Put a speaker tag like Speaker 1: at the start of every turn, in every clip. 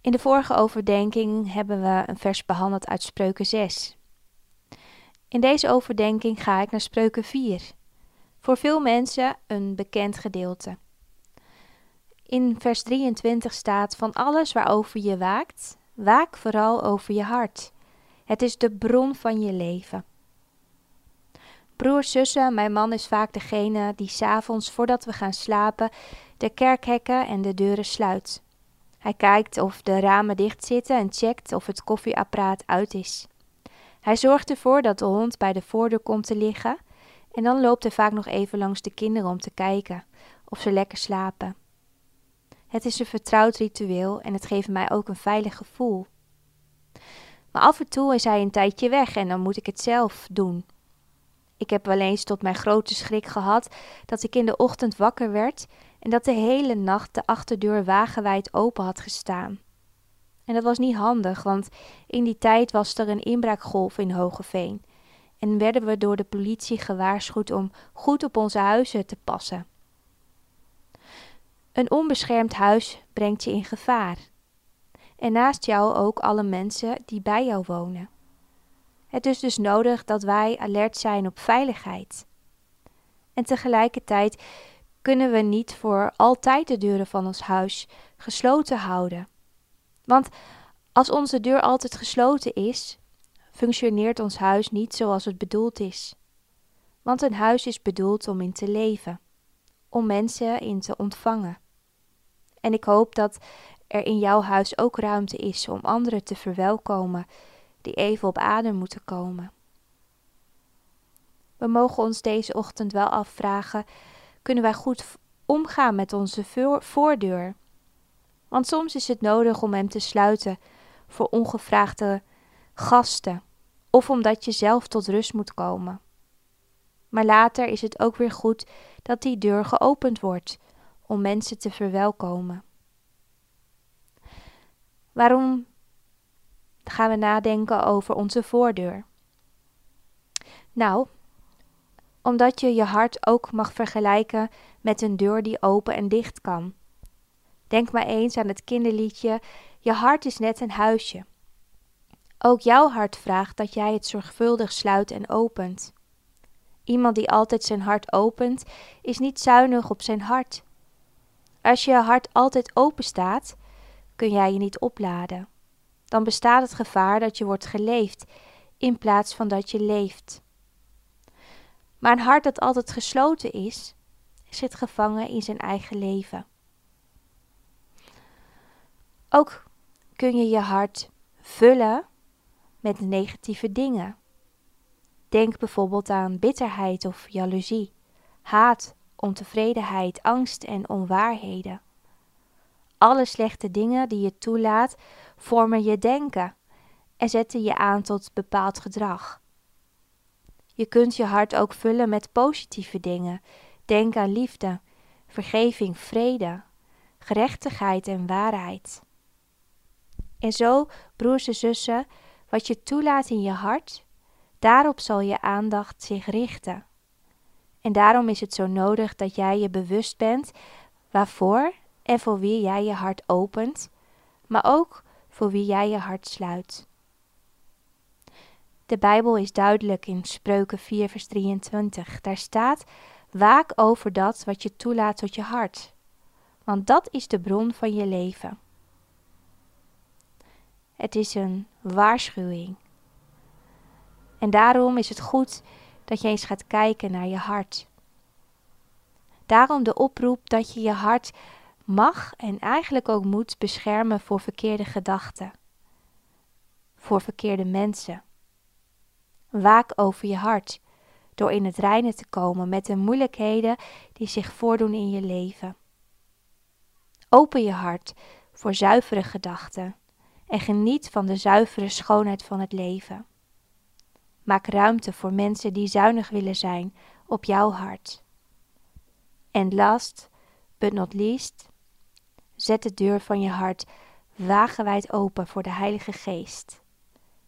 Speaker 1: In de vorige overdenking hebben we een vers behandeld uit Spreuken 6. In deze overdenking ga ik naar Spreuken 4. Voor veel mensen een bekend gedeelte. In vers 23 staat: Van alles waarover je waakt, waak vooral over je hart. Het is de bron van je leven. Broers, zussen, mijn man is vaak degene die s'avonds voordat we gaan slapen de kerkhekken en de deuren sluit. Hij kijkt of de ramen dicht zitten en checkt of het koffieapparaat uit is. Hij zorgt ervoor dat de hond bij de voordeur komt te liggen en dan loopt hij vaak nog even langs de kinderen om te kijken of ze lekker slapen. Het is een vertrouwd ritueel en het geeft mij ook een veilig gevoel. Maar af en toe is hij een tijdje weg en dan moet ik het zelf doen. Ik heb wel eens tot mijn grote schrik gehad dat ik in de ochtend wakker werd en dat de hele nacht de achterdeur wagenwijd open had gestaan. En dat was niet handig, want in die tijd was er een inbraakgolf in Hogeveen en werden we door de politie gewaarschuwd om goed op onze huizen te passen. Een onbeschermd huis brengt je in gevaar. En naast jou ook alle mensen die bij jou wonen. Het is dus nodig dat wij alert zijn op veiligheid. En tegelijkertijd kunnen we niet voor altijd de deuren van ons huis gesloten houden. Want als onze deur altijd gesloten is, functioneert ons huis niet zoals het bedoeld is. Want een huis is bedoeld om in te leven, om mensen in te ontvangen. En ik hoop dat er in jouw huis ook ruimte is om anderen te verwelkomen die even op adem moeten komen. We mogen ons deze ochtend wel afvragen: kunnen wij goed omgaan met onze voordeur? Want soms is het nodig om hem te sluiten voor ongevraagde gasten of omdat je zelf tot rust moet komen. Maar later is het ook weer goed dat die deur geopend wordt om mensen te verwelkomen. Waarom gaan we nadenken over onze voordeur? Nou, omdat je je hart ook mag vergelijken met een deur die open en dicht kan. Denk maar eens aan het kinderliedje: Je hart is net een huisje. Ook jouw hart vraagt dat jij het zorgvuldig sluit en opent. Iemand die altijd zijn hart opent, is niet zuinig op zijn hart. Als je hart altijd open staat, kun jij je niet opladen. Dan bestaat het gevaar dat je wordt geleefd in plaats van dat je leeft. Maar een hart dat altijd gesloten is, zit gevangen in zijn eigen leven. Ook kun je je hart vullen met negatieve dingen. Denk bijvoorbeeld aan bitterheid of jaloezie, haat, ontevredenheid, angst en onwaarheden. Alle slechte dingen die je toelaat, vormen je denken en zetten je aan tot bepaald gedrag. Je kunt je hart ook vullen met positieve dingen. Denk aan liefde, vergeving, vrede, gerechtigheid en waarheid. En zo, broers en zussen, wat je toelaat in je hart, daarop zal je aandacht zich richten. En daarom is het zo nodig dat jij je bewust bent waarvoor en voor wie jij je hart opent, maar ook voor wie jij je hart sluit. De Bijbel is duidelijk in Spreuken 4, vers 23. Daar staat: Waak over dat wat je toelaat tot je hart, want dat is de bron van je leven. Het is een waarschuwing. En daarom is het goed dat je eens gaat kijken naar je hart. Daarom de oproep dat je je hart mag en eigenlijk ook moet beschermen voor verkeerde gedachten, voor verkeerde mensen. Waak over je hart door in het reine te komen met de moeilijkheden die zich voordoen in je leven. Open je hart voor zuivere gedachten en geniet van de zuivere schoonheid van het leven. Maak ruimte voor mensen die zuinig willen zijn op jouw hart. En last but not least, zet de deur van je hart wagenwijd open voor de Heilige Geest.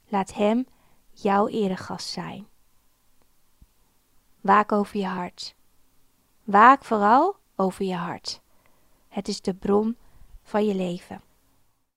Speaker 1: Laat Hem jouw eregast zijn. Waak over je hart. Waak vooral over je hart. Het is de bron van je leven.